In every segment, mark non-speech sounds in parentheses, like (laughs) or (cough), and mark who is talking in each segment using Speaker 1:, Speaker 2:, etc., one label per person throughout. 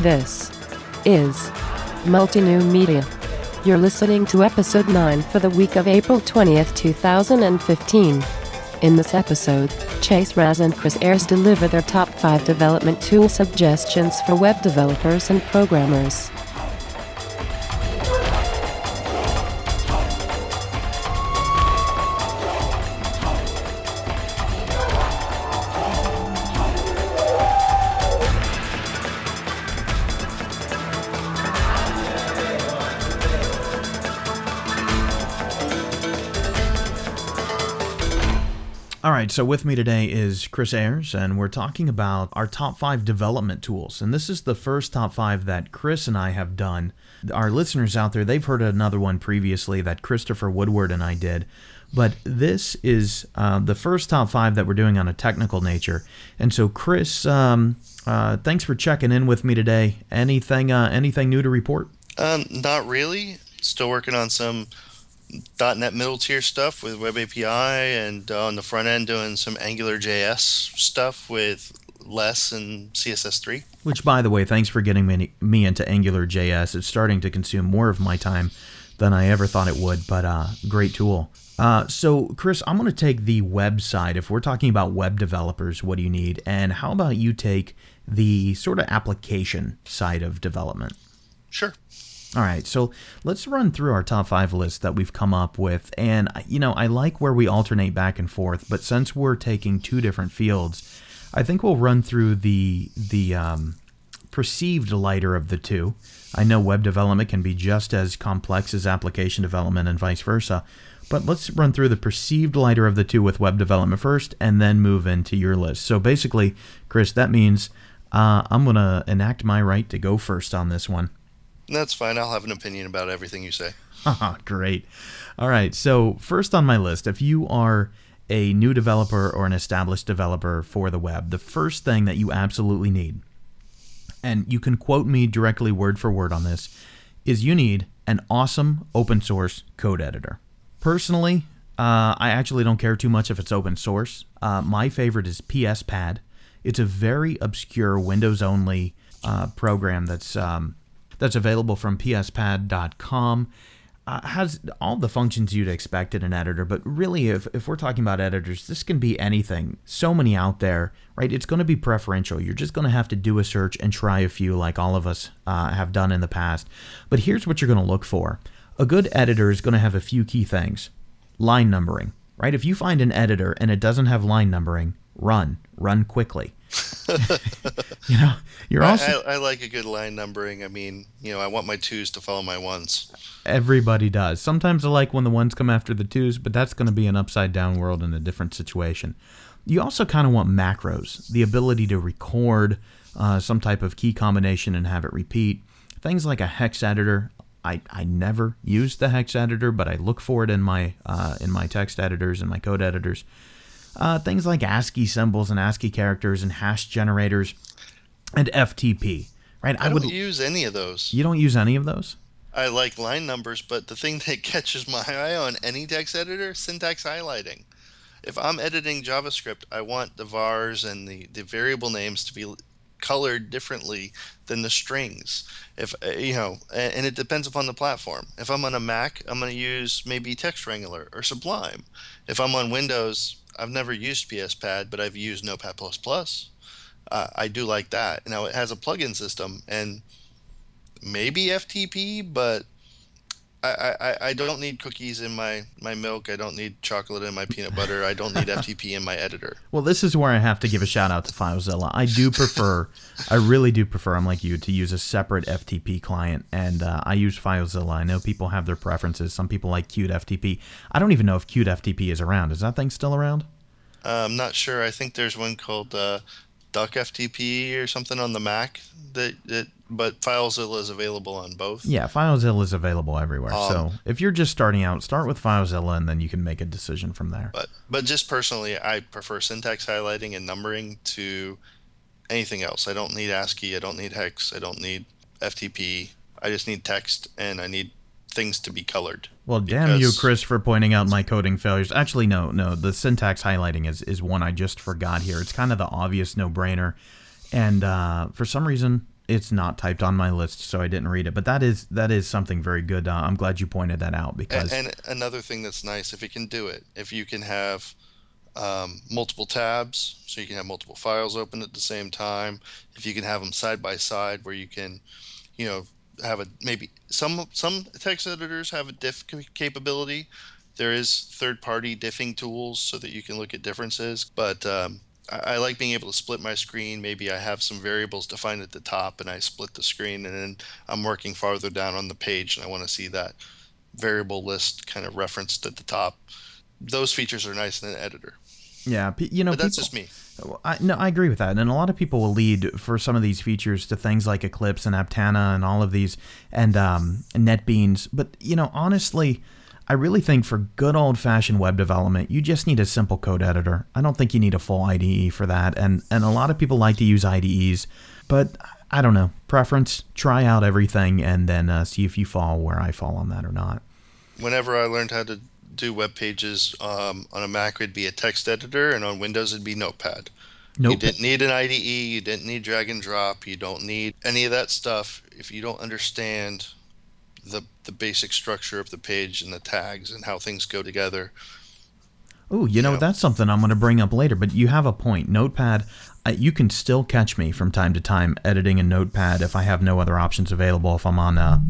Speaker 1: This is Multinew Media. You're listening to episode 9 for the week of April 20th, 2015. In this episode, Chase Raz and Chris Ayres deliver their top 5 development tool suggestions for web developers and programmers.
Speaker 2: Right, so with me today is Chris Ayers, and we're talking about our top five development tools. And this is the first top five that Chris and I have done. Our listeners out there, they've heard another one previously that Christopher Woodward and I did. But this is uh, the first top five that we're doing on a technical nature. And so, Chris, um, uh, thanks for checking in with me today. Anything, uh, anything new to report?
Speaker 3: Um, not really. Still working on some .NET middle tier stuff with Web API, and uh, on the front end doing some Angular JS stuff with Less and CSS3.
Speaker 2: Which, by the way, thanks for getting me, me into Angular JS. It's starting to consume more of my time than I ever thought it would, but uh, great tool. Uh, so, Chris, I'm going to take the web side. If we're talking about web developers, what do you need? And how about you take the sort of application side of development?
Speaker 3: Sure.
Speaker 2: All right, so let's run through our top five list that we've come up with. And, you know, I like where we alternate back and forth, but since we're taking two different fields, I think we'll run through the, the um, perceived lighter of the two. I know web development can be just as complex as application development and vice versa, but let's run through the perceived lighter of the two with web development first and then move into your list. So basically, Chris, that means uh, I'm going to enact my right to go first on this one.
Speaker 3: That's fine. I'll have an opinion about everything you say. (laughs)
Speaker 2: Great. All right. So, first on my list, if you are a new developer or an established developer for the web, the first thing that you absolutely need, and you can quote me directly word for word on this, is you need an awesome open source code editor. Personally, uh, I actually don't care too much if it's open source. Uh, my favorite is PS Pad. It's a very obscure Windows only uh, program that's um, that's available from pspad.com. Uh, has all the functions you'd expect in an editor, but really, if, if we're talking about editors, this can be anything. So many out there, right? It's going to be preferential. You're just going to have to do a search and try a few, like all of us uh, have done in the past. But here's what you're going to look for a good editor is going to have a few key things line numbering, right? If you find an editor and it doesn't have line numbering, run, run quickly. (laughs) you know, you're also.
Speaker 3: I, I, like a good line numbering. I mean, you know, I want my twos to follow my ones.
Speaker 2: Everybody does. Sometimes I like when the ones come after the twos, but that's going to be an upside down world in a different situation. You also kind of want macros, the ability to record uh, some type of key combination and have it repeat. Things like a hex editor. I, I never use the hex editor, but I look for it in my uh, in my text editors and my code editors. Uh, things like ASCII symbols and ASCII characters and hash generators and FTP. Right?
Speaker 3: I, I would use any of those.
Speaker 2: You don't use any of those.
Speaker 3: I like line numbers, but the thing that (laughs) catches my eye on any text editor, syntax highlighting. If I'm editing JavaScript, I want the vars and the, the variable names to be colored differently than the strings. If uh, you know, and it depends upon the platform. If I'm on a Mac, I'm going to use maybe Text Wrangler or Sublime. If I'm on Windows, I've never used PS Pad, but I've used Notepad++. Uh, I do like that. Now it has a plugin system and maybe FTP, but I, I, I don't need cookies in my, my milk. I don't need chocolate in my peanut butter. I don't need (laughs) FTP in my editor.
Speaker 2: Well, this is where I have to give a shout out to FileZilla. I do prefer, I really do prefer, I'm like you, to use a separate FTP client. And uh, I use FileZilla. I know people have their preferences. Some people like Cute FTP. I don't even know if Cute FTP is around. Is that thing still around?
Speaker 3: Uh, I'm not sure. I think there's one called uh, Duck FTP or something on the Mac that, that but FileZilla is available on both.
Speaker 2: Yeah, FileZilla is available everywhere. Um, so if you're just starting out, start with FileZilla, and then you can make a decision from there.
Speaker 3: But but just personally, I prefer syntax highlighting and numbering to anything else. I don't need ASCII. I don't need hex. I don't need FTP. I just need text, and I need things to be colored.
Speaker 2: Well, damn you, Chris, for pointing out my coding failures. Actually, no, no. The syntax highlighting is is one I just forgot here. It's kind of the obvious no brainer, and uh, for some reason it's not typed on my list, so I didn't read it. But that is that is something very good. Uh, I'm glad you pointed that out because.
Speaker 3: And, and another thing that's nice, if you can do it, if you can have um, multiple tabs, so you can have multiple files open at the same time. If you can have them side by side, where you can, you know, have a maybe some some text editors have a diff capability. There is third-party diffing tools so that you can look at differences, but um, I, I like being able to split my screen. Maybe I have some variables defined at the top, and I split the screen, and then I'm working farther down on the page, and I want to see that variable list kind of referenced at the top. Those features are nice in an editor.
Speaker 2: Yeah, you know,
Speaker 3: but that's just
Speaker 2: me. I, no, I agree with that, and a lot of people will lead for some of these features to things like Eclipse and Aptana and all of these, and um, NetBeans. But you know, honestly, I really think for good old fashioned web development, you just need a simple code editor. I don't think you need a full IDE for that, and and a lot of people like to use IDEs, but I don't know preference. Try out everything, and then uh, see if you fall where I fall on that or not.
Speaker 3: Whenever I learned how to do web pages um, on a Mac, it'd be a text editor, and on Windows, it'd be Notepad. Nope. You didn't need an IDE. You didn't need drag and drop. You don't need any of that stuff if you don't understand the the basic structure of the page and the tags and how things go together.
Speaker 2: Oh, you, you know, know, that's something I'm going to bring up later. But you have a point. Notepad. you can still catch me from time to time editing in Notepad if I have no other options available. If I'm on a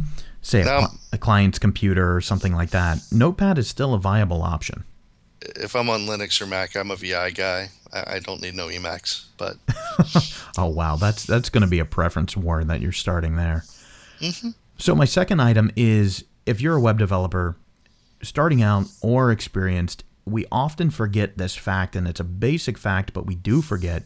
Speaker 2: say now, a, a client's computer or something like that, Notepad is still a viable option.
Speaker 3: If I'm on Linux or Mac, I'm a VI guy. I, I don't need no Emacs, but (laughs)
Speaker 2: oh wow, that's that's going to be a preference war that you're starting there. Mm-hmm. So my second item is if you're a web developer starting out or experienced, we often forget this fact, and it's a basic fact, but we do forget.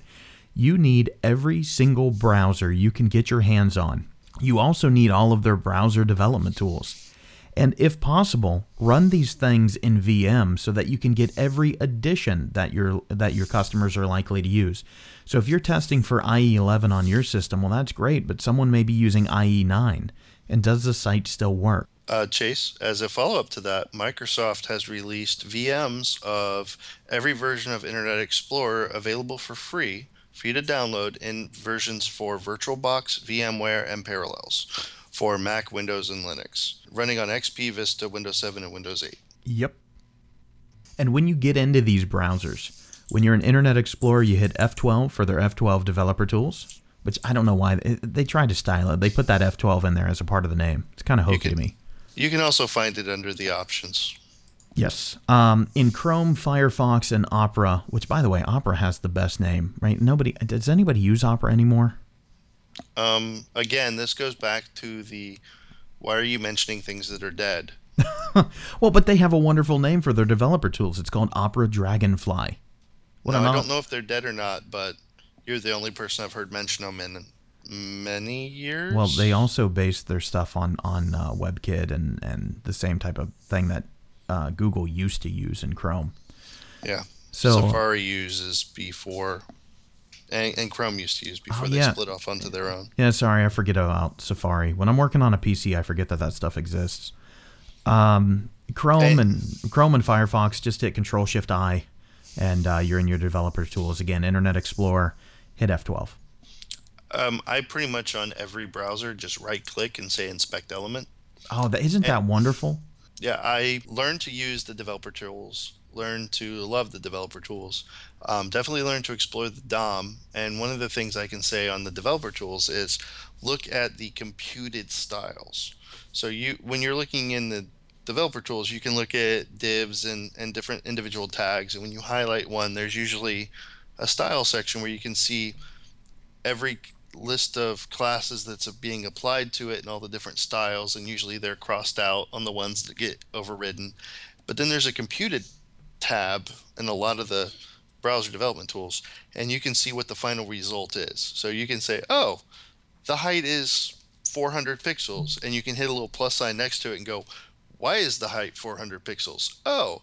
Speaker 2: You need every single browser you can get your hands on you also need all of their browser development tools. And if possible, run these things in VM so that you can get every addition that your that your customers are likely to use. So if you're testing for IE11 on your system, well that's great, but someone may be using IE9. And does the site still work?
Speaker 3: Uh, Chase, as a follow up to that, Microsoft has released VMs of every version of Internet Explorer available for free for you to download in versions for VirtualBox, VMware, and Parallels for Mac, Windows, and Linux, running on XP, Vista, Windows 7, and Windows 8.
Speaker 2: Yep. And when you get into these browsers, when you're in Internet Explorer, you hit F12 for their F12 developer tools, which I don't know why they tried to style it. They put that F12 in there as a part of the name. It's kind of hokey to me.
Speaker 3: You can also find it under the options.
Speaker 2: Yes. Um, in Chrome, Firefox, and Opera, which, by the way, Opera has the best name, right? Nobody does anybody use Opera anymore?
Speaker 3: Um, again, this goes back to the why are you mentioning things that are dead? (laughs)
Speaker 2: well, but they have a wonderful name for their developer tools. It's called Opera Dragonfly.
Speaker 3: What no, I don't know if they're dead or not, but you're the only person I've heard mention them in many years.
Speaker 2: Well, they also base their stuff on on uh, WebKit and and the same type of thing that uh, Google used to use in Chrome.
Speaker 3: Yeah. So Safari uses before, and, and Chrome used to use before oh, they split off onto their own.
Speaker 2: Yeah, sorry, I forget about Safari. When I'm working on a PC, I forget that that stuff exists. Um, Chrome and, and Chrome and Firefox just hit Control Shift I, and uh, you're in your developer tools again. Internet Explorer, hit F12.
Speaker 3: Um, I pretty much on every browser just right click and say inspect element.
Speaker 2: Oh, that, isn't that wonderful?
Speaker 3: Yeah, I learned to use the developer tools, learned to love the developer tools. Um, definitely learned to explore the DOM. And one of the things I can say on the developer tools is look at the computed styles. So you, when you're looking in the developer tools, you can look at divs and, and different individual tags. And when you highlight one, there's usually a style section where you can see every list of classes that's being applied to it and all the different styles, and usually they're crossed out on the ones that get overridden. But then there's a computed tab in a lot of the browser development tools, and you can see what the final result is. So you can say, oh, the height is 400 pixels, and you can hit a little plus sign next to it and go, why is the height 400 pixels? Oh,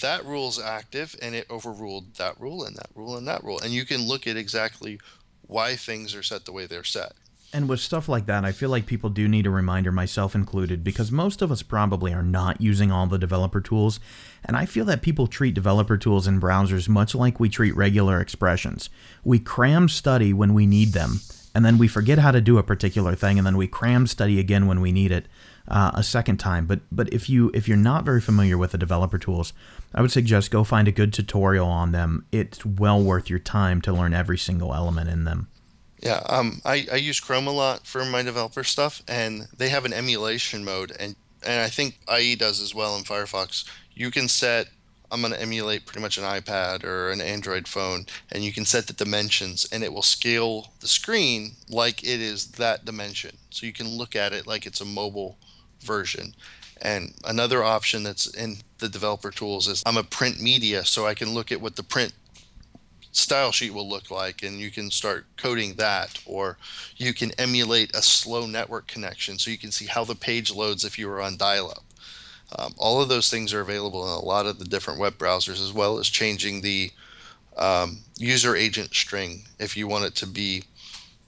Speaker 3: that rule is active and it overruled that rule and that rule and that rule. And you can look at exactly why things are set the way they're set.
Speaker 2: And with stuff like that, I feel like people do need a reminder, myself included, because most of us probably are not using all the developer tools. And I feel that people treat developer tools in browsers much like we treat regular expressions. We cram study when we need them, and then we forget how to do a particular thing, and then we cram study again when we need it uh, a second time. But but if you if you're not very familiar with the developer tools, I would suggest go find a good tutorial on them. It's well worth your time to learn every single element in them.
Speaker 3: Yeah, um, I, I use Chrome a lot for my developer stuff, and they have an emulation mode, and and I think IE does as well in Firefox. You can set I'm going to emulate pretty much an iPad or an Android phone, and you can set the dimensions, and it will scale the screen like it is that dimension. So you can look at it like it's a mobile version. And another option that's in the developer tools is I'm a print media, so I can look at what the print style sheet will look like, and you can start coding that. Or you can emulate a slow network connection, so you can see how the page loads if you were on dial up. Um, all of those things are available in a lot of the different web browsers, as well as changing the um, user agent string if you want it to be,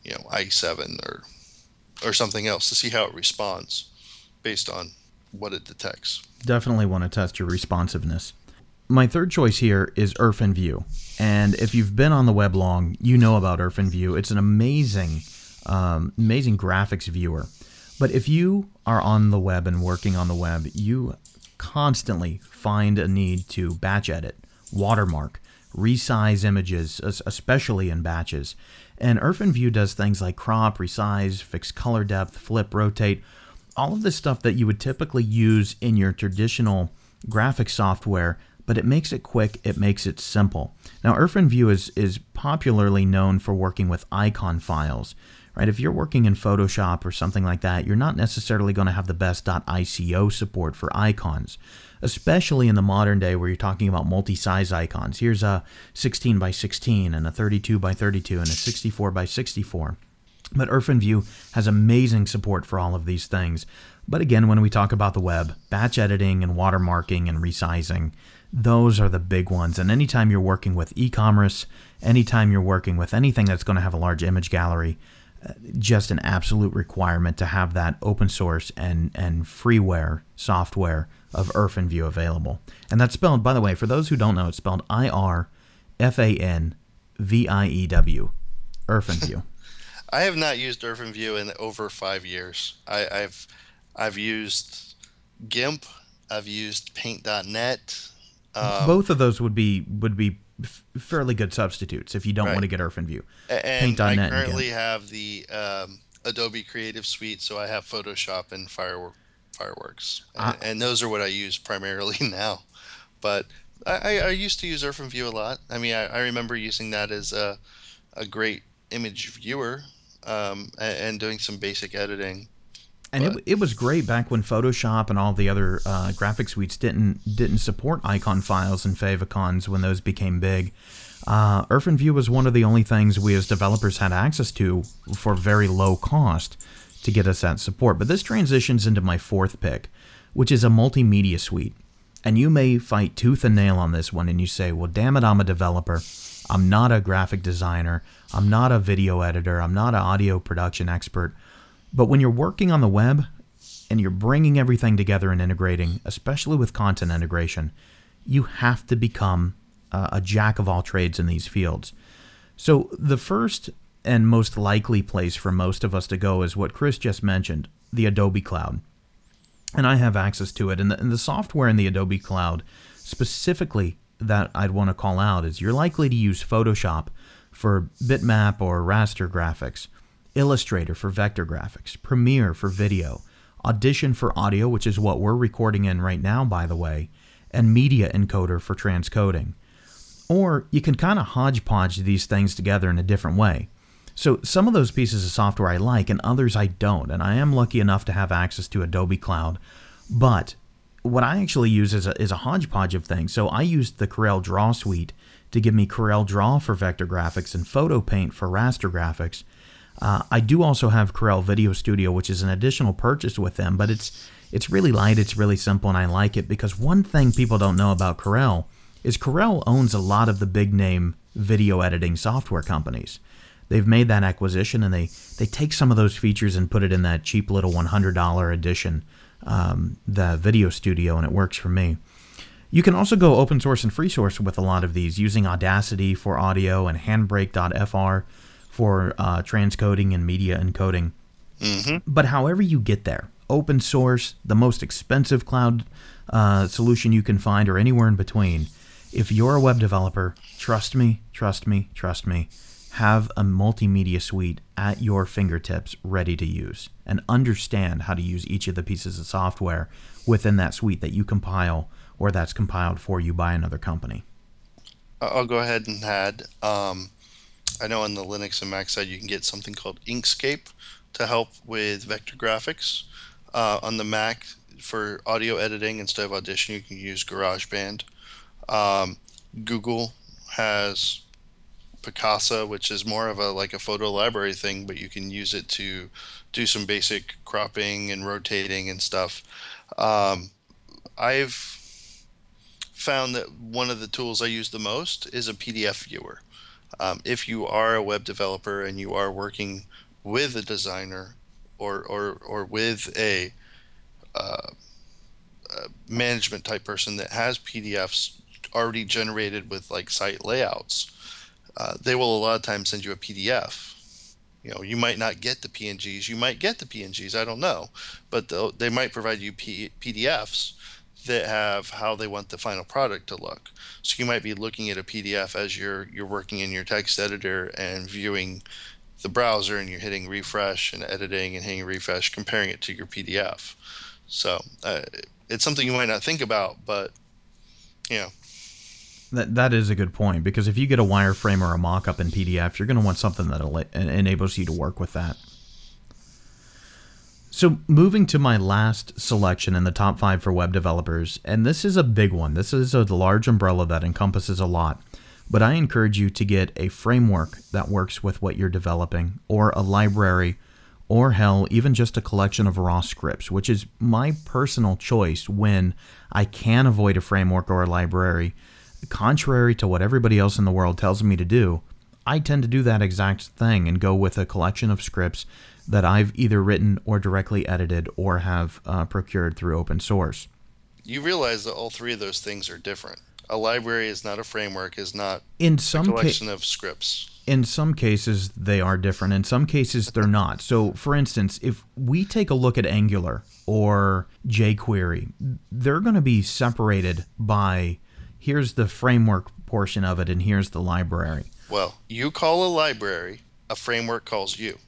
Speaker 3: you know, i7 or or something else to see how it responds based on what it detects.
Speaker 2: Definitely want to test your responsiveness. My third choice here is IrfanView. And if you've been on the web long, you know about IrfanView. It's an amazing, um, amazing graphics viewer. But if you are on the web and working on the web, you constantly find a need to batch edit, watermark, resize images, especially in batches. And IrfanView does things like crop, resize, fix color depth, flip, rotate, all of the stuff that you would typically use in your traditional graphic software, but it makes it quick, it makes it simple. Now, IrfanView is, is popularly known for working with icon files right? If you're working in Photoshop or something like that, you're not necessarily going to have the best .ico support for icons, especially in the modern day where you're talking about multi-size icons. Here's a 16 by 16 and a 32 by 32 and a 64 by 64. But IrfanView has amazing support for all of these things. But again, when we talk about the web, batch editing and watermarking and resizing, those are the big ones. And anytime you're working with e commerce, anytime you're working with anything that's going to have a large image gallery, uh, just an absolute requirement to have that open source and, and freeware software of IrfanView available. And that's spelled, by the way, for those who don't know, it's spelled I R F A N V I E W, IrfanView.
Speaker 3: I have not used IrfanView in over five years. I, I've I've used GIMP. I've used Paint.net.
Speaker 2: Um, Both of those would be would be fairly good substitutes if you don't right. want to get IrfanView.
Speaker 3: And Paint.net I currently have the um, Adobe Creative Suite, so I have Photoshop and Firework, Fireworks, and, uh, and, those are what I use primarily (laughs) now. But I, I used to use IrfanView a lot. I mean, I, I remember using that as a, a great image viewer um, and, and doing some basic editing
Speaker 2: and it, it was great back when Photoshop and all the other uh, graphic suites didn't didn't support icon files and favicons when those became big. Uh, IrfanView was one of the only things we as developers had access to for very low cost to get us that support. But this transitions into my fourth pick, which is a multimedia suite. And you may fight tooth and nail on this one, and you say, "Well, damn it, I'm a developer. I'm not a graphic designer. I'm not a video editor. I'm not an audio production expert." But when you're working on the web and you're bringing everything together and integrating, especially with content integration, you have to become uh, a jack of all trades in these fields. So the first and most likely place for most of us to go is what Chris just mentioned the Adobe Cloud. And I have access to it. And the, and the software in the Adobe Cloud, specifically that I'd want to call out, is you're likely to use Photoshop for bitmap or raster graphics. Illustrator for vector graphics, Premiere for video, Audition for audio, which is what we're recording in right now, by the way, and Media Encoder for transcoding. Or you can kind of hodgepodge these things together in a different way. So some of those pieces of software I like and others I don't, and I am lucky enough to have access to Adobe Cloud. But what I actually use is a, is a hodgepodge of things. So I used the Corel Draw suite to give me Corel Draw for vector graphics and Photo Paint for raster graphics. Uh, I do also have Corel Video Studio, which is an additional purchase with them, but it's it's really light, it's really simple, and I like it because one thing people don't know about Corel is Corel owns a lot of the big name video editing software companies. They've made that acquisition and they, they take some of those features and put it in that cheap little $100 edition, um, the Video Studio, and it works for me. You can also go open source and free source with a lot of these using Audacity for audio and Handbrake.fr for uh, transcoding and media encoding.
Speaker 3: Mm-hmm.
Speaker 2: But however you get there, open source, the most expensive cloud uh, solution you can find, or anywhere in between, if you're a web developer, trust me, trust me, trust me, have a multimedia suite at your fingertips ready to use and understand how to use each of the pieces of software within that suite that you compile or that's compiled for you by another company.
Speaker 3: I'll go ahead and add. Um, I know on the Linux and Mac side you can get something called Inkscape to help with vector graphics. Uh, on the Mac for audio editing instead of Audition, you can use GarageBand. Um, Google has Picasa, which is more of a like a photo library thing, but you can use it to do some basic cropping and rotating and stuff. Um, I've found that one of the tools I use the most is a PDF viewer. Um, if you are a web developer and you are working with a designer or or, or with a, uh, a management type person that has PDFs already generated with like site layouts, uh, they will a lot of times send you a PDF. You know, you might not get the PNGs, you might get the PNGs, I don't know, but they might provide you P- PDFs that have how they want the final product to look. So you might be looking at a PDF as you're you're working in your text editor and viewing the browser and you're hitting refresh and editing and hitting refresh, comparing it to your PDF. So uh, it's something you might not think about, but you know.
Speaker 2: That, that is a good point because if you get a wireframe or a mock-up in PDF, you're going to want something that enables you to work with that. So, moving to my last selection in the top five for web developers, and this is a big one. This is a large umbrella that encompasses a lot. But I encourage you to get a framework that works with what you're developing, or a library, or hell, even just a collection of raw scripts, which is my personal choice when I can avoid a framework or a library. Contrary to what everybody else in the world tells me to do, I tend to do that exact thing and go with a collection of scripts that I've either written or directly edited or have uh, procured through open source.
Speaker 3: You realize that all three of those things are different. A library is not a framework, is not
Speaker 2: in some
Speaker 3: a collection ca- of scripts.
Speaker 2: In some cases, they are different. In some cases, they're not. So, for instance, if we take a look at Angular or jQuery, they're going to be separated by here's the framework portion of it and here's the library.
Speaker 3: Well, you call a library, a framework calls you.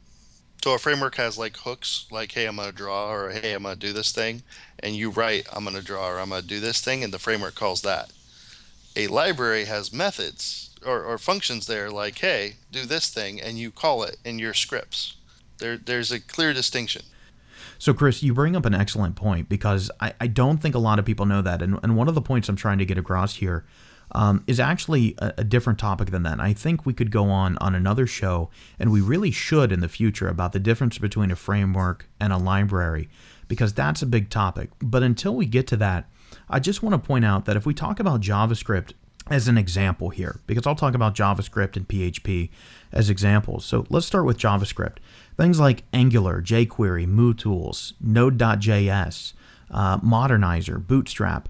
Speaker 3: So a framework has like hooks, like hey, I'm gonna draw, or hey, I'm gonna do this thing, and you write, I'm gonna draw, or I'm gonna do this thing, and the framework calls that. A library has methods or, or functions there, like hey, do this thing, and you call it in your scripts. There, there's a clear distinction.
Speaker 2: So, Chris, you bring up an excellent point because I, I don't think a lot of people know that. And, and one of the points I'm trying to get across here um, is actually a, a, different topic than that. I think we could go on on another show, and we really should in the future about the difference between a framework and a library, because that's a big topic. But until we get to that, I just want to point out that if we talk about JavaScript as an example here, because I'll talk about JavaScript and PHP as examples. So let's start with JavaScript. Things like Angular, jQuery, MooTools, Node.js, uh, Modernizr, Bootstrap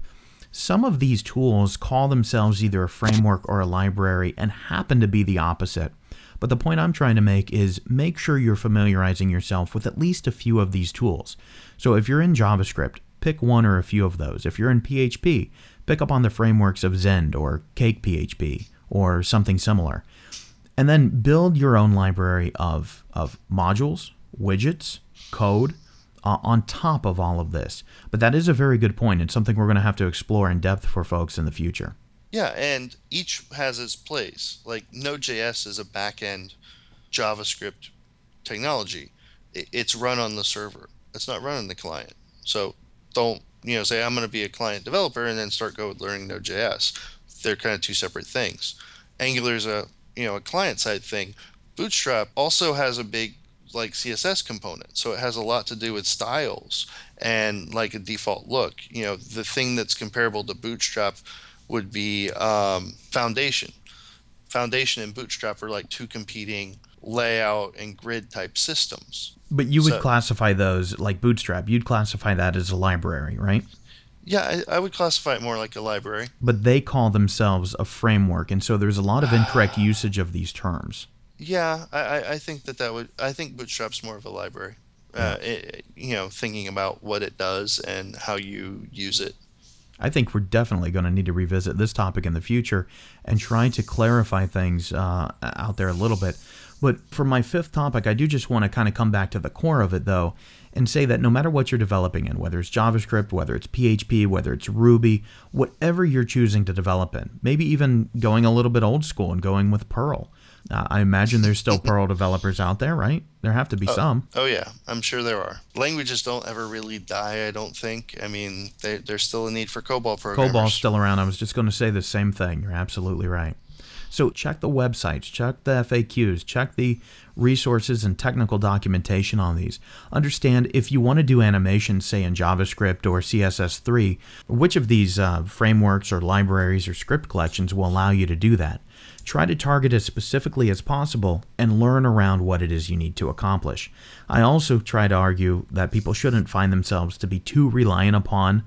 Speaker 2: some of these tools call themselves either a framework or a library and happen to be the opposite. But the point I'm trying to make is make sure you're familiarizing yourself with at least a few of these tools. So if you're in JavaScript, pick one or a few of those. If you're in PHP, pick up on the frameworks of Zend or Cake PHP or something similar. And then build your own library of, of modules, widgets, code, uh, on top of all of this. But that is a very good point and something we're going to have to explore in depth for folks in the future.
Speaker 3: Yeah, and each has its place. Like Node.js is a back-end JavaScript technology. It's run on the server. It's not run on the client. So don't you know say I'm going to be a client developer and then start go learning Node.js. They're kind of two separate things. Angular is a you know a client side thing. Bootstrap also has a big like css component so it has a lot to do with styles and like a default look. You know the thing that's comparable to bootstrap would be um, foundation. Foundation and bootstrap are like two competing layout and grid type systems.
Speaker 2: But you would so, classify those like bootstrap you'd classify that as a library right
Speaker 3: yeah I, I, would classify it more like a library
Speaker 2: but they call themselves a framework and so there's a lot of incorrect (sighs) usage of these terms
Speaker 3: Yeah, I, I- think that that would. I think Bootstrap's more of a library. Uh, it, you know, thinking about what it does and how you use it.
Speaker 2: I think we're definitely going to need to revisit this topic in the future and try to clarify things uh, out there a little bit. But for my fifth topic, I do just want to kind of come back to the core of it, though, and say that no matter what you're developing in, whether it's JavaScript, whether it's PHP, whether it's Ruby, whatever you're choosing to develop in, maybe even going a little bit old school and going with Perl. Uh, I imagine there's still Perl developers out there, right? There have to be some.
Speaker 3: Oh yeah, I'm sure there are. Languages don't ever really die. I don't think. I mean, they, there's still a need for COBOL programmers.
Speaker 2: COBOL's still around. I was just going to say the same thing. You're absolutely right. So check the websites, check the FAQs, check the resources and technical documentation on these. Understand if you want to do animation, say in JavaScript or CSS3, which of these uh, frameworks or libraries or script collections will allow you to do that. Try to target as specifically as possible and learn around what it is you need to accomplish. I also try to argue that people shouldn't find themselves to be too reliant upon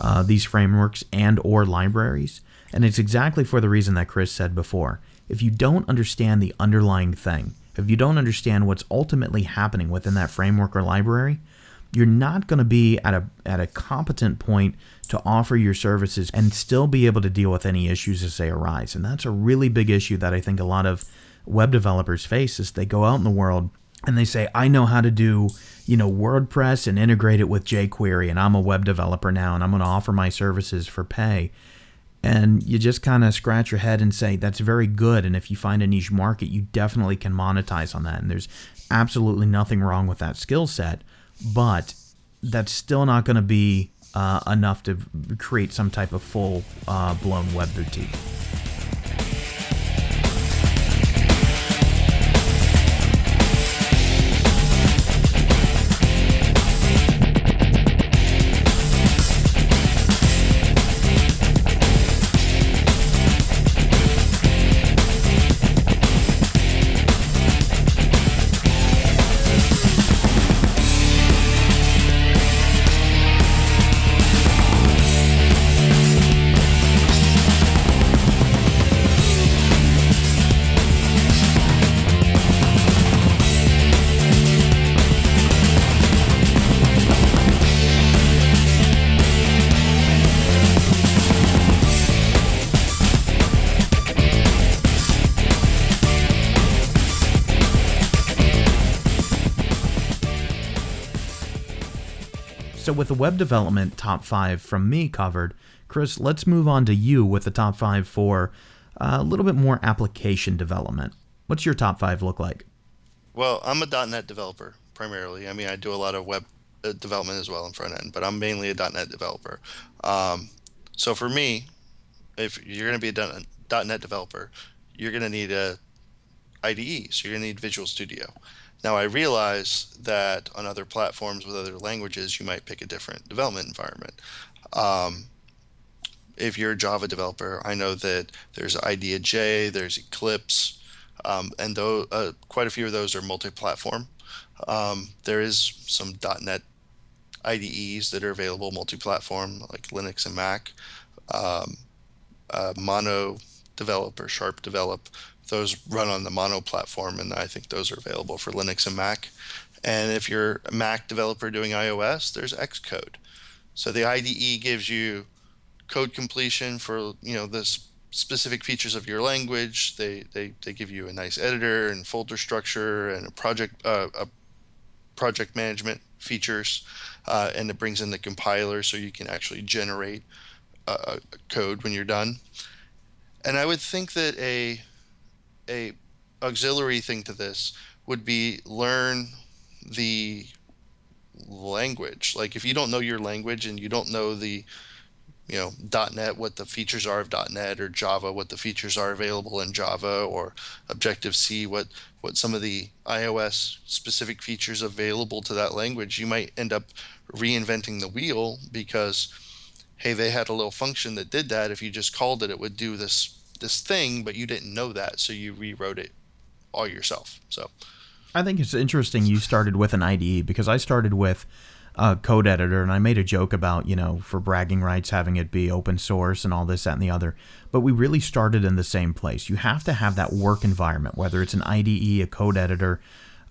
Speaker 2: uh, these frameworks and or libraries and it's exactly for the reason that chris said before. If you don't understand the underlying thing if you don't understand what's ultimately happening within that framework or library you're not going to be at a at a competent point to offer your services and still be able to deal with any issues as they arise. And that's a really big issue that i think a lot of web developers face is they go out in the world and they say i know how to do you know wordpress and integrate it with jquery and i'm a web developer now and i'm going to offer my services for pay and you just kind of scratch your head and say that's very good and if you find a niche market you definitely can monetize on that and there's absolutely nothing wrong with that skill set but that's still not going to be uh, enough to create some type of full uh, blown web boutique web development top five from me covered, Chris, let's move on to you with the top five for uh, a little bit more application development. What's your top five look like?
Speaker 3: Well, I'm a .NET developer primarily. I mean, I do a lot of web uh, development as well in front end, but I'm mainly a .NET developer. Um, so for me, if you're going to be a .NET developer, you're going to need a IDE. So you're going to need Visual Studio. Now, I realize that on other platforms with other languages, you might pick a different development environment. Um, if you're a Java developer, I know that there's IdeaJ, there's Eclipse, um, and though uh, quite a few of those are multi-platform. Um, there is some .NET IDEs that are available multi-platform, like Linux and Mac. Um, uh, Mono Develop or Sharp Develop those run on the Mono platform, and I think those are available for Linux and Mac. And if you're a Mac developer doing iOS, there's Xcode. So the IDE gives you code completion for you know the specific features of your language. They they, they give you a nice editor and folder structure and a project uh, a project management features, uh, and it brings in the compiler so you can actually generate uh, code when you're done. And I would think that a a auxiliary thing to this would be learn the language. Like if you don't know your language and you don't know the you know .NET what the features are of .NET or Java what the features are available in Java or Objective C what what some of the iOS specific features available to that language you might end up reinventing the wheel because hey they had a little function that did that if you just called it it would do this this thing, but you didn't know that, so you rewrote it all yourself. So
Speaker 2: I think it's interesting you started with an IDE because I started with a code editor, and I made a joke about, you know, for bragging rights, having it be open source and all this, that, and the other. But we really started in the same place. You have to have that work environment, whether it's an IDE, a code editor.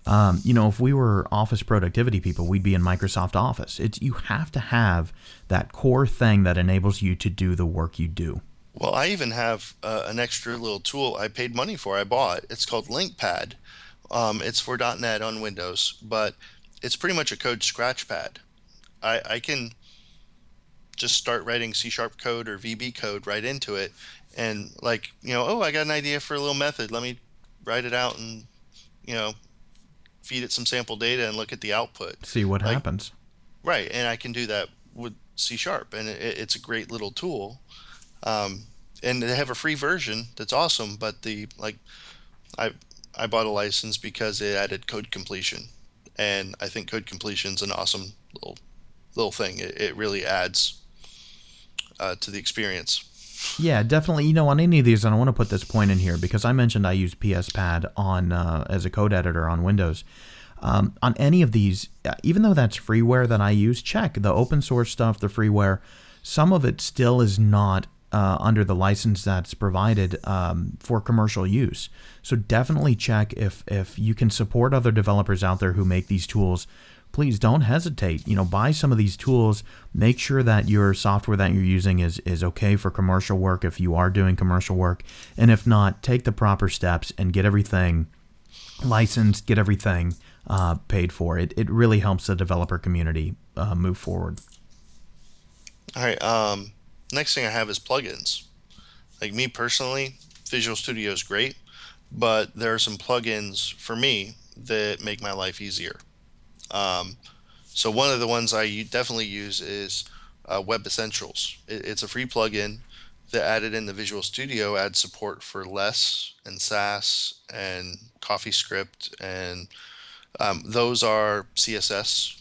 Speaker 2: Um, you know, if we were office productivity people, we'd be in Microsoft Office. It's you have to have that core thing that enables you to do the work you do.
Speaker 3: Well, I even have uh, an extra little tool I paid money for. I bought. It's called LINQPad. Um, it's for .NET on Windows, but it's pretty much a code scratch pad. I, I can just start writing C sharp code or VB code right into it. And like, you know, oh, I got an idea for a little method. Let me write it out and, you know, feed it some sample data and look at the output.
Speaker 2: See what like, happens.
Speaker 3: Right. And I can do that with C sharp. And it, it's a great little tool. Um, and they have a free version that's awesome. But the, like, I, I bought a license because it added code completion and I think code completion is an awesome little little thing. It, it really adds uh, to the experience.
Speaker 2: Yeah, definitely. You know, on any of these, and I want to put this point in here because I mentioned I use PSPad on uh, as a code editor on Windows. Um, on any of these, uh, even though that's freeware that I use, check the open source stuff, the freeware. Some of it still is not uh, under the license that's provided um, for commercial use. So definitely check if if you can support other developers out there who make these tools. Please don't hesitate. You know, buy some of these tools. Make sure that your software that you're using is is okay for commercial work if you are doing commercial work, and if not, take the proper steps and get everything licensed, get everything uh, paid for. It it really helps the developer community uh, move forward.
Speaker 3: All right. Um next thing I have is plugins. Like me personally, Visual Studio is great, but there are some plugins for me that make my life easier. Um, so one of the ones I definitely use is uh, Web Essentials. It, it's a free plugin that added in the Visual Studio adds support for Less and Sass and CoffeeScript, and um, those are CSS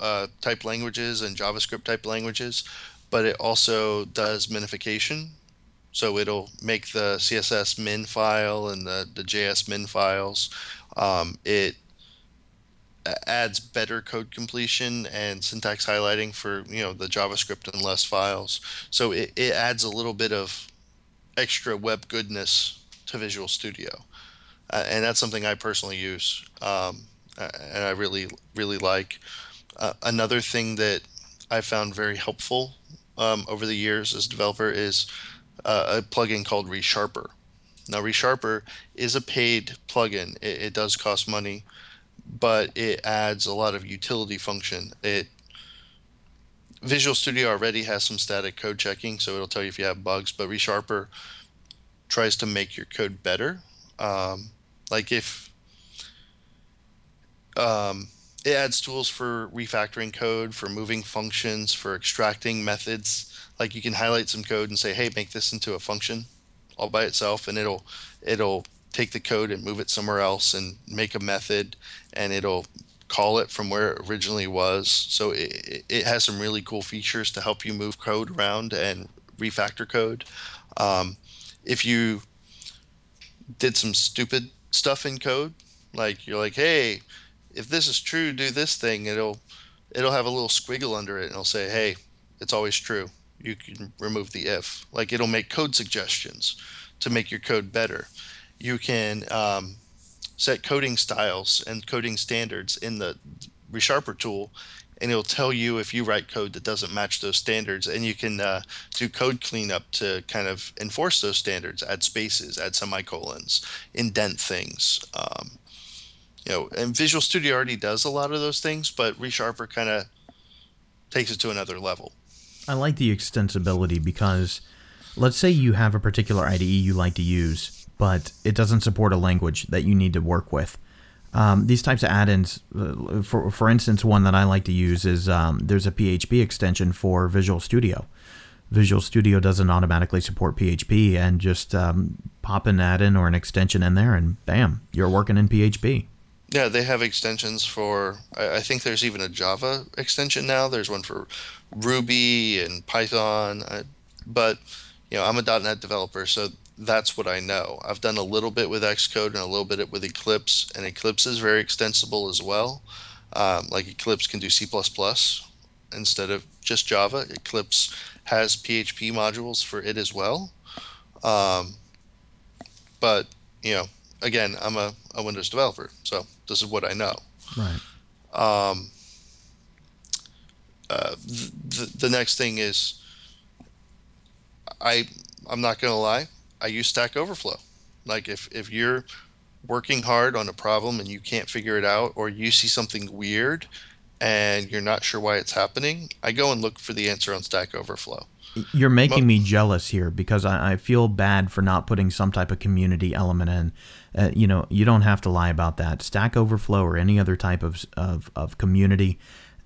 Speaker 3: uh, type languages and JavaScript type languages but it also does minification. So it'll make the CSS min file and the, the JS min files. Um, it adds better code completion and syntax highlighting for you know the JavaScript and less files. So it, it adds a little bit of extra web goodness to Visual Studio, uh, and that's something I personally use um, and I really really like. Uh, another thing that I found very helpful um, over the years as developer is uh, a plugin called ReSharper. Now, ReSharper is a paid plugin. It, it, does cost money, but it adds a lot of utility function. It Visual Studio already has some static code checking, so it'll tell you if you have bugs. But ReSharper tries to make your code better. Um, like if um, it adds tools for refactoring code, for moving functions, for extracting methods. Like you can highlight some code and say, "Hey, make this into a function all by itself," and it'll it'll take the code and move it somewhere else and make a method, and it'll call it from where it originally was. So it, it has some really cool features to help you move code around and refactor code. Um, if you did some stupid stuff in code, like you're like, hey, if this is true, do this thing. It'll it'll have a little squiggle under it, and it'll say, "Hey, it's always true." You can remove the if. Like it'll make code suggestions to make your code better. You can um, set coding styles and coding standards in the ReSharper tool, and it'll tell you if you write code that doesn't match those standards, and you can uh, do code cleanup to kind of enforce those standards, add spaces, add semicolons, indent things. Um, you know, and Visual Studio already does a lot of those things, but ReSharper kind of takes it to another level.
Speaker 2: I like the extensibility because let's say you have a particular IDE you like to use, but it doesn't support a language that you need to work with. Um, these types of add-ins, uh, for for instance, one that I like to use is um, there's a PHP extension for Visual Studio. Visual Studio doesn't automatically support PHP, and just um, pop an add-in or an extension in there, and bam, you're working in PHP.
Speaker 3: Yeah, they have extensions for. I, I think there's even a Java extension now. There's one for Ruby and Python. I, but you know, I'm a .NET developer, so that's what I know. I've done a little bit with Xcode and a little bit with Eclipse, and Eclipse is very extensible as well. Um, like Eclipse can do C++ instead of just Java. Eclipse has PHP modules for it as well. Um, but you know, again, I'm a, a Windows developer, so this is what I know.
Speaker 2: Right.
Speaker 3: Um, uh, the, the next thing is, I I'm not gonna lie, I use Stack Overflow. Like if if you're working hard on a problem and you can't figure it out, or you see something weird and you're not sure why it's happening, I go and look for the answer on Stack Overflow.
Speaker 2: You're making me jealous here because I, I, feel bad for not putting some type of community element in. Uh, you know, you don't have to lie about that. Stack Overflow or any other type of, of, of community,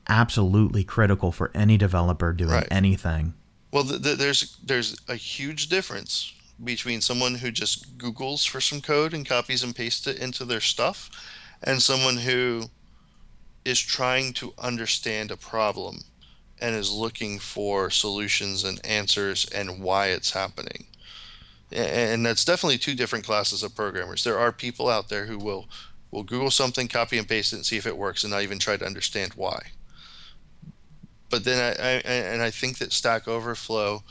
Speaker 2: absolutely critical for any developer doing right. anything.
Speaker 3: Well, the, the, there's there's a huge difference between someone who just Googles for some code and copies and pastes it into their stuff, and someone who is trying to understand a problem and is looking for solutions and answers and why it's happening. And that's definitely two different classes of programmers. There are people out there who will will Google something, copy and paste it, and see if it works, and not even try to understand why. But then I, I and I think that Stack Overflow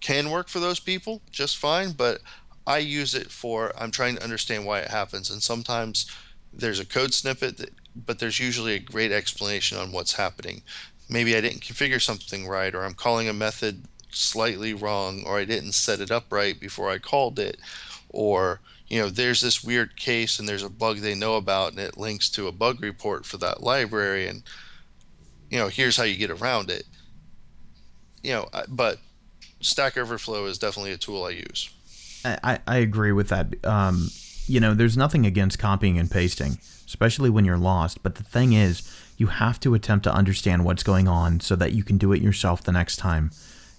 Speaker 3: can work for those people just fine. But I use it for I'm trying to understand why it happens, and sometimes there's a code snippet that but there's usually a great explanation on what's happening. Maybe I didn't configure something right, or I'm calling a method slightly wrong, or I didn't set it up right before I called it, or you know, there's this weird case and there's a bug they know about, and it links to a bug report for that library, and you know, here's how you get around it. You know, but Stack Overflow is definitely a tool I use.
Speaker 2: I, I agree with that. Um, you know, there's nothing against copying and pasting especially when you're lost. But the thing is, you have to attempt to understand what's going on so that you can do it yourself the next time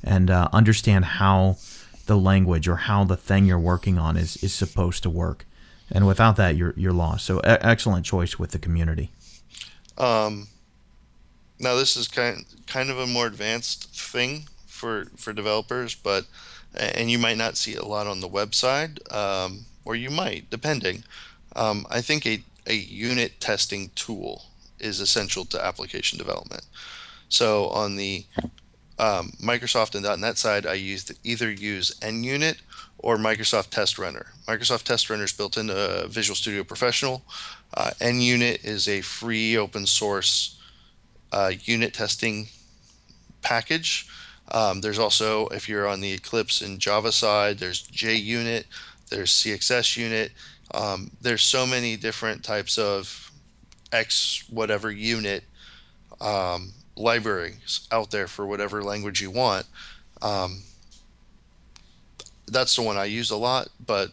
Speaker 2: and uh, understand how the language or how the thing you're working on is, is supposed to work. And without that, you're, you're lost. So, excellent choice with the community.
Speaker 3: Um, now, this is kind, kind of a more advanced thing for, for developers, but and you might not see it a lot on the website, um, or you might, depending. Um, I think a a unit testing tool is essential to application development. So on the um, Microsoft and .NET side, I used either use NUnit or Microsoft Test Runner. Microsoft Test Runner is built into Visual Studio Professional. Uh, NUnit is a free open source uh, unit testing package. Um, there's also, if you're on the Eclipse and Java side, there's JUnit, there's CXS Unit, um, there's so many different types of X whatever unit um, libraries out there for whatever language you want. Um, that's the one I use a lot. But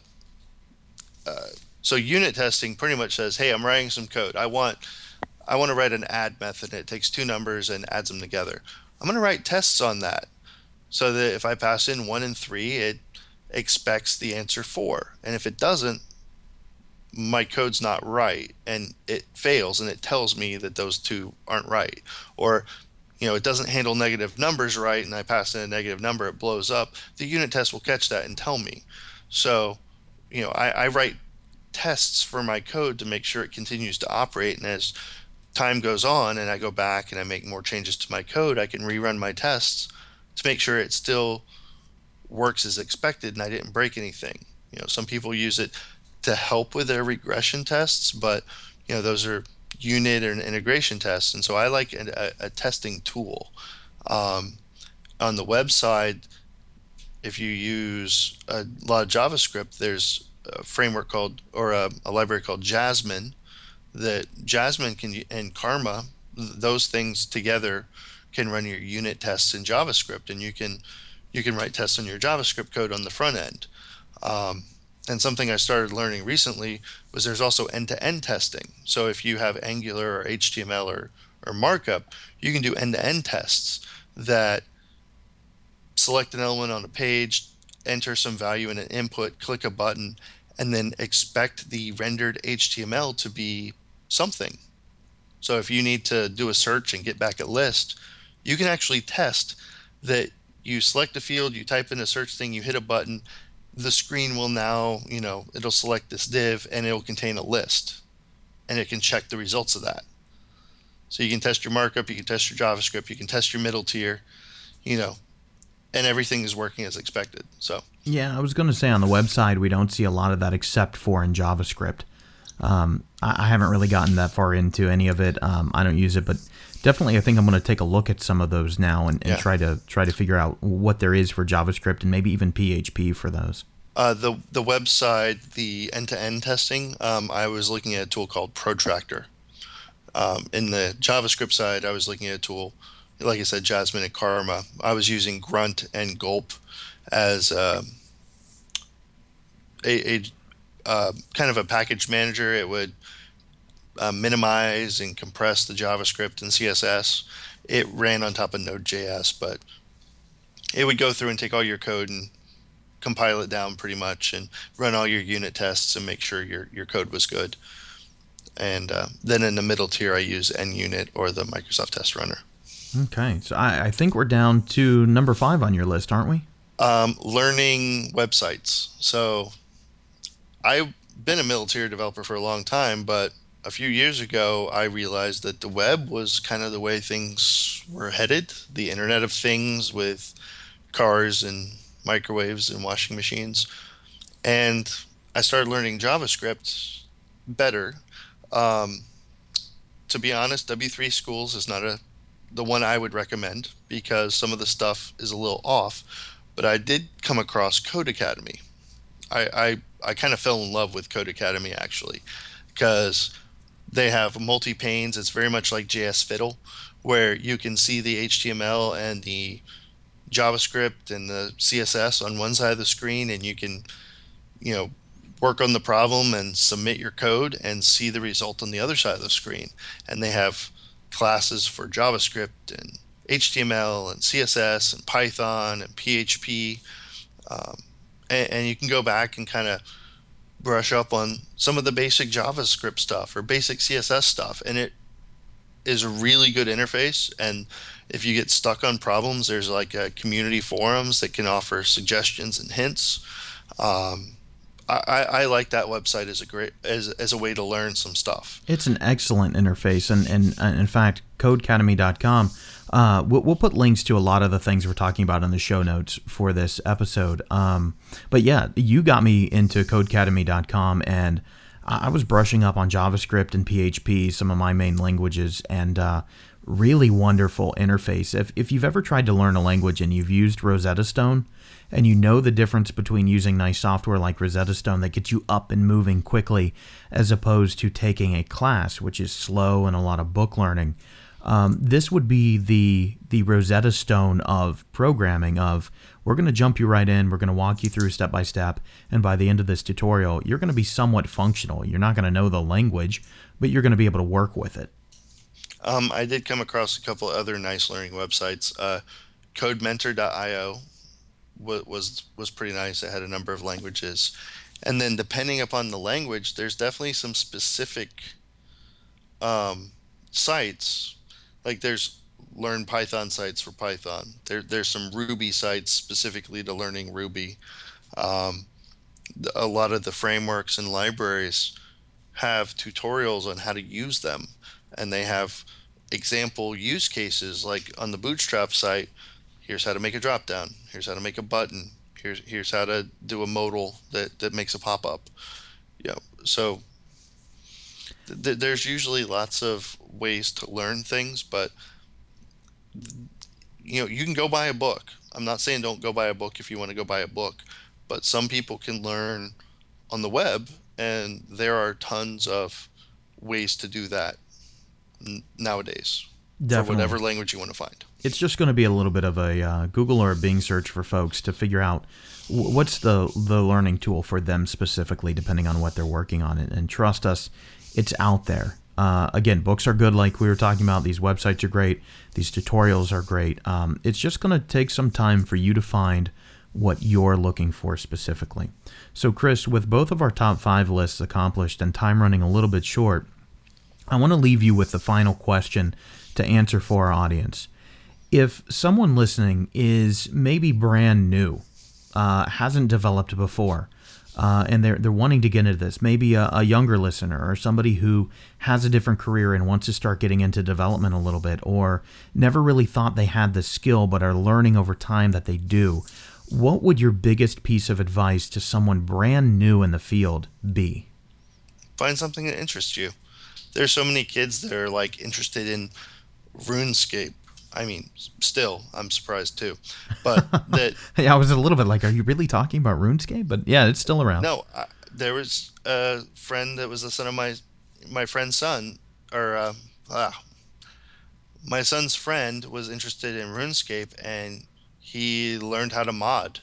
Speaker 3: uh, so unit testing pretty much says, hey, I'm writing some code. I want I want to write an add method. It takes two numbers and adds them together. I'm going to write tests on that so that if I pass in one and three, it expects the answer four. And if it doesn't, my code's not right and it fails and it tells me that those two aren't right. Or you know it doesn't handle negative numbers right and i pass in a negative number it blows up the unit test will catch that and tell me. So you know i, I write tests for my code to make sure it continues to operate and as time goes on and i go back and i make more changes to my code i can rerun my tests to make sure it still works as expected and i didn't break anything. You know some people use it to help with their regression tests, but you know those are unit and integration tests, and so I like a, a testing tool. Um, on the website, if you use a lot of JavaScript, there's a framework called or a, a library called Jasmine that Jasmine can and Karma those things together can run your unit tests in JavaScript, and you can you can write tests on your JavaScript code on the front end. Um, and something I started learning recently was there's also end-to-end testing. So if you have Angular or HTML or, or markup, you can do end-to-end tests that select an element on a page, enter some value in an input, click a button, and then expect the rendered HTML to be something. So if you need to do a search and get back a list, you can actually test that you select a field, you type in a search thing, you hit a button, the screen will now, you know, it'll select this div and it'll contain a list. and it can check the results of that. So you can test your markup, you can test your JavaScript, you can test your middle tier, you know, and everything is working as expected. So
Speaker 2: yeah, I was going to say on the website we don't see a lot of that except for in JavaScript. Um, I, I, haven't really gotten that far into any of it. Um, I don't use it, but definitely I think I'm going to take a look at some of those now and, and yeah. try to try to figure out what there is for JavaScript and maybe even PHP for those.
Speaker 3: Uh, the the website, the end to end testing, um, I was looking at a tool called Protractor. Um, in the JavaScript side, I was looking at a tool, like I said, Jasmine and Karma. I was using Grunt and Gulp as uh, a, a uh, kind of a package manager. It would uh, minimize and compress the JavaScript and CSS. It ran on top of Node.js, but it would go through and take all your code and compile it down pretty much and run all your unit tests and make sure your, your code was good. And uh, then in the middle tier, I use NUnit or the Microsoft Test Runner.
Speaker 2: Okay, so I, I think we're down to number five on your list, aren't we?
Speaker 3: Um, learning websites. So I've been a middle tier developer for a long time, but a few years ago, I realized that the web was kind of the way things were headed. The Internet of Things with cars and microwaves and washing machines. And I started learning JavaScript better. Um, to be honest, W3 Schools is not a the one I would recommend because some of the stuff is a little off. But I did come across Codecademy. I I, I kind of fell in love with Codecademy actually because they have multi panes. It's very much like JS Fiddle, where you can see the HTML and the JavaScript and the CSS on one side of the screen, and you can, you know, work on the problem and submit your code and see the result on the other side of the screen. And they have classes for JavaScript and HTML and CSS and Python and PHP. Um, and, and you can go back and kind of brush up on some of the basic JavaScript stuff or basic CSS stuff. And it is a really good interface. And if you get stuck on problems, there's like a community forums that can offer suggestions and hints. Um, I, I, like that website as a great as, as a way to learn some stuff.
Speaker 2: It's an excellent interface, and and, and in fact, Codecademy.com. Uh, we'll, we'll, put links to a lot of the things we're talking about in the show notes for this episode. Um, but yeah, you got me into Codecademy.com, and I was brushing up on JavaScript and PHP, some of my main languages, and uh, really wonderful interface. If, if you've ever tried to learn a language and you've used Rosetta Stone and you know the difference between using nice software like Rosetta Stone that gets you up and moving quickly as opposed to taking a class, which is slow and a lot of book learning, um, this would be the the Rosetta Stone of programming. Of we're going to jump you right in, we're going to walk you through step by step, and by the end of this tutorial, you're going to be somewhat functional. You're not going to know the language, but you're going to be able to work with it.
Speaker 3: Um, I did come across a couple other nice learning websites. Uh, CodeMentor.io was, was was pretty nice. It had a number of languages, and then depending upon the language, there's definitely some specific um, sites. Like there's learn Python sites for Python. There there's some Ruby sites specifically to learning Ruby. Um, a lot of the frameworks and libraries have tutorials on how to use them and they have example use cases like on the bootstrap site here's how to make a drop down here's how to make a button here's here's how to do a modal that that makes a pop-up yeah so th- there's usually lots of ways to learn things but you know you can go buy a book i'm not saying don't go buy a book if you want to go buy a book but some people can learn on the web and there are tons of ways to do that nowadays Definitely. for whatever language you want to find.
Speaker 2: It's just going to be a little bit of a uh, Google or a Bing search for folks to figure out what's the the learning tool for them specifically, depending on what they're working on. And, and trust us, it's out there. Uh, again, books are good, like we were talking about. These websites are great. These tutorials are great. Um, it's just going to take some time for you to find what you're looking for specifically. So, Chris, with both of our top five lists accomplished and time running a little bit short, I want to leave you with the final question to answer for our audience. If someone listening is maybe brand new, uh, hasn't developed before, uh, and they're they're wanting to get into this. Maybe a, a, younger listener or somebody who has a different career and wants to start getting into development a little bit, or never really thought they had the skill but are learning over time that they do. What would your biggest piece of advice to someone brand new in the field be?
Speaker 3: Find something that interests you. There's so many kids that are like interested in RuneScape I mean, still, I'm surprised too. But (laughs) that.
Speaker 2: yeah, I was a little bit like, are you really talking about RuneScape? But yeah, it's still around.
Speaker 3: No, I, there was a friend that was the son of my my friend's son, or uh, ah, my son's friend was interested in RuneScape, and he learned how to mod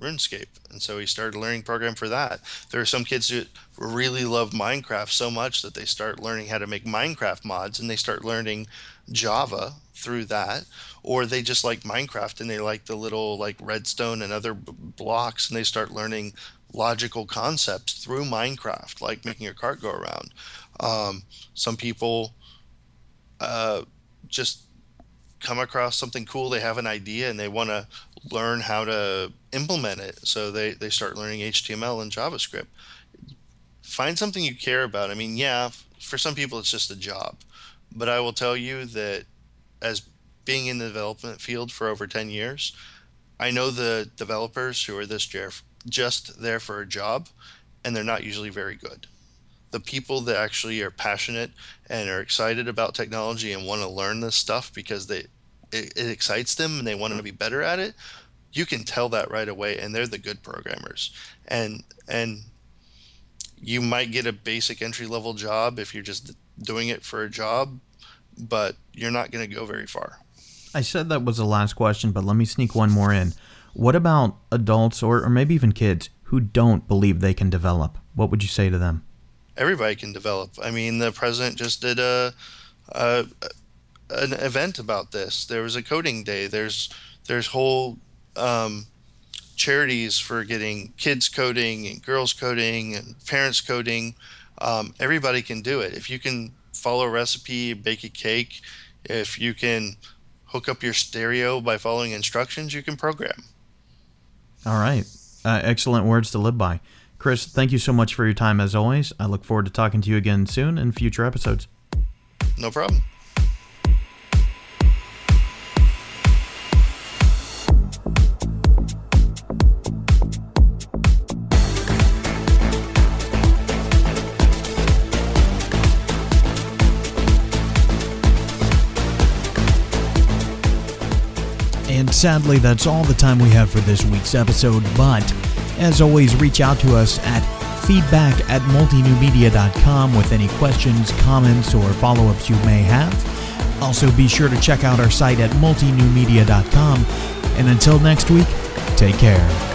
Speaker 3: RuneScape, and so he started learning program for that. There are some kids who really love Minecraft so much that they start learning how to make Minecraft mods, and they start learning Java through that, or they just like Minecraft and they like the little like redstone and other b- blocks, and they start learning logical concepts through Minecraft, like making your cart go around. Um, some people uh, just come across something cool, they have an idea, and they want to learn how to implement it. So they, they start learning HTML and JavaScript. Find something you care about. I mean, yeah, for some people, it's just a job. But I will tell you that as being in the development field for over 10 years, I know the developers who are this just there for a job, and they're not usually very good. The people that actually are passionate and are excited about technology and want to learn this stuff because they it, it excites them and they want to be better at it, you can tell that right away, and they're the good programmers. And and you might get a basic entry level job if you're just doing it for a job, but you're not going to go very far.
Speaker 2: I said that was the last question, but let me sneak one more in. What about adults or, or maybe even kids who don't believe they can develop? What would you say to them?
Speaker 3: Everybody can develop. I mean, the president just did a, a an event about this. There was a coding day. There's there's whole um, charities for getting kids coding and girls coding and parents coding. Um, everybody can do it. If you can follow a recipe, bake a cake, if you can hook up your stereo by following instructions, you can program.
Speaker 2: All right. Uh, excellent words to live by. Chris, thank you so much for your time as always. I look forward to talking to you again soon in future episodes.
Speaker 3: No problem.
Speaker 2: Sadly, that's all the time we have for this week's episode, but as always, reach out to us at feedback at multinewmedia.com with any questions, comments, or follow ups you may have. Also, be sure to check out our site at multinewmedia.com. And until next week, take care.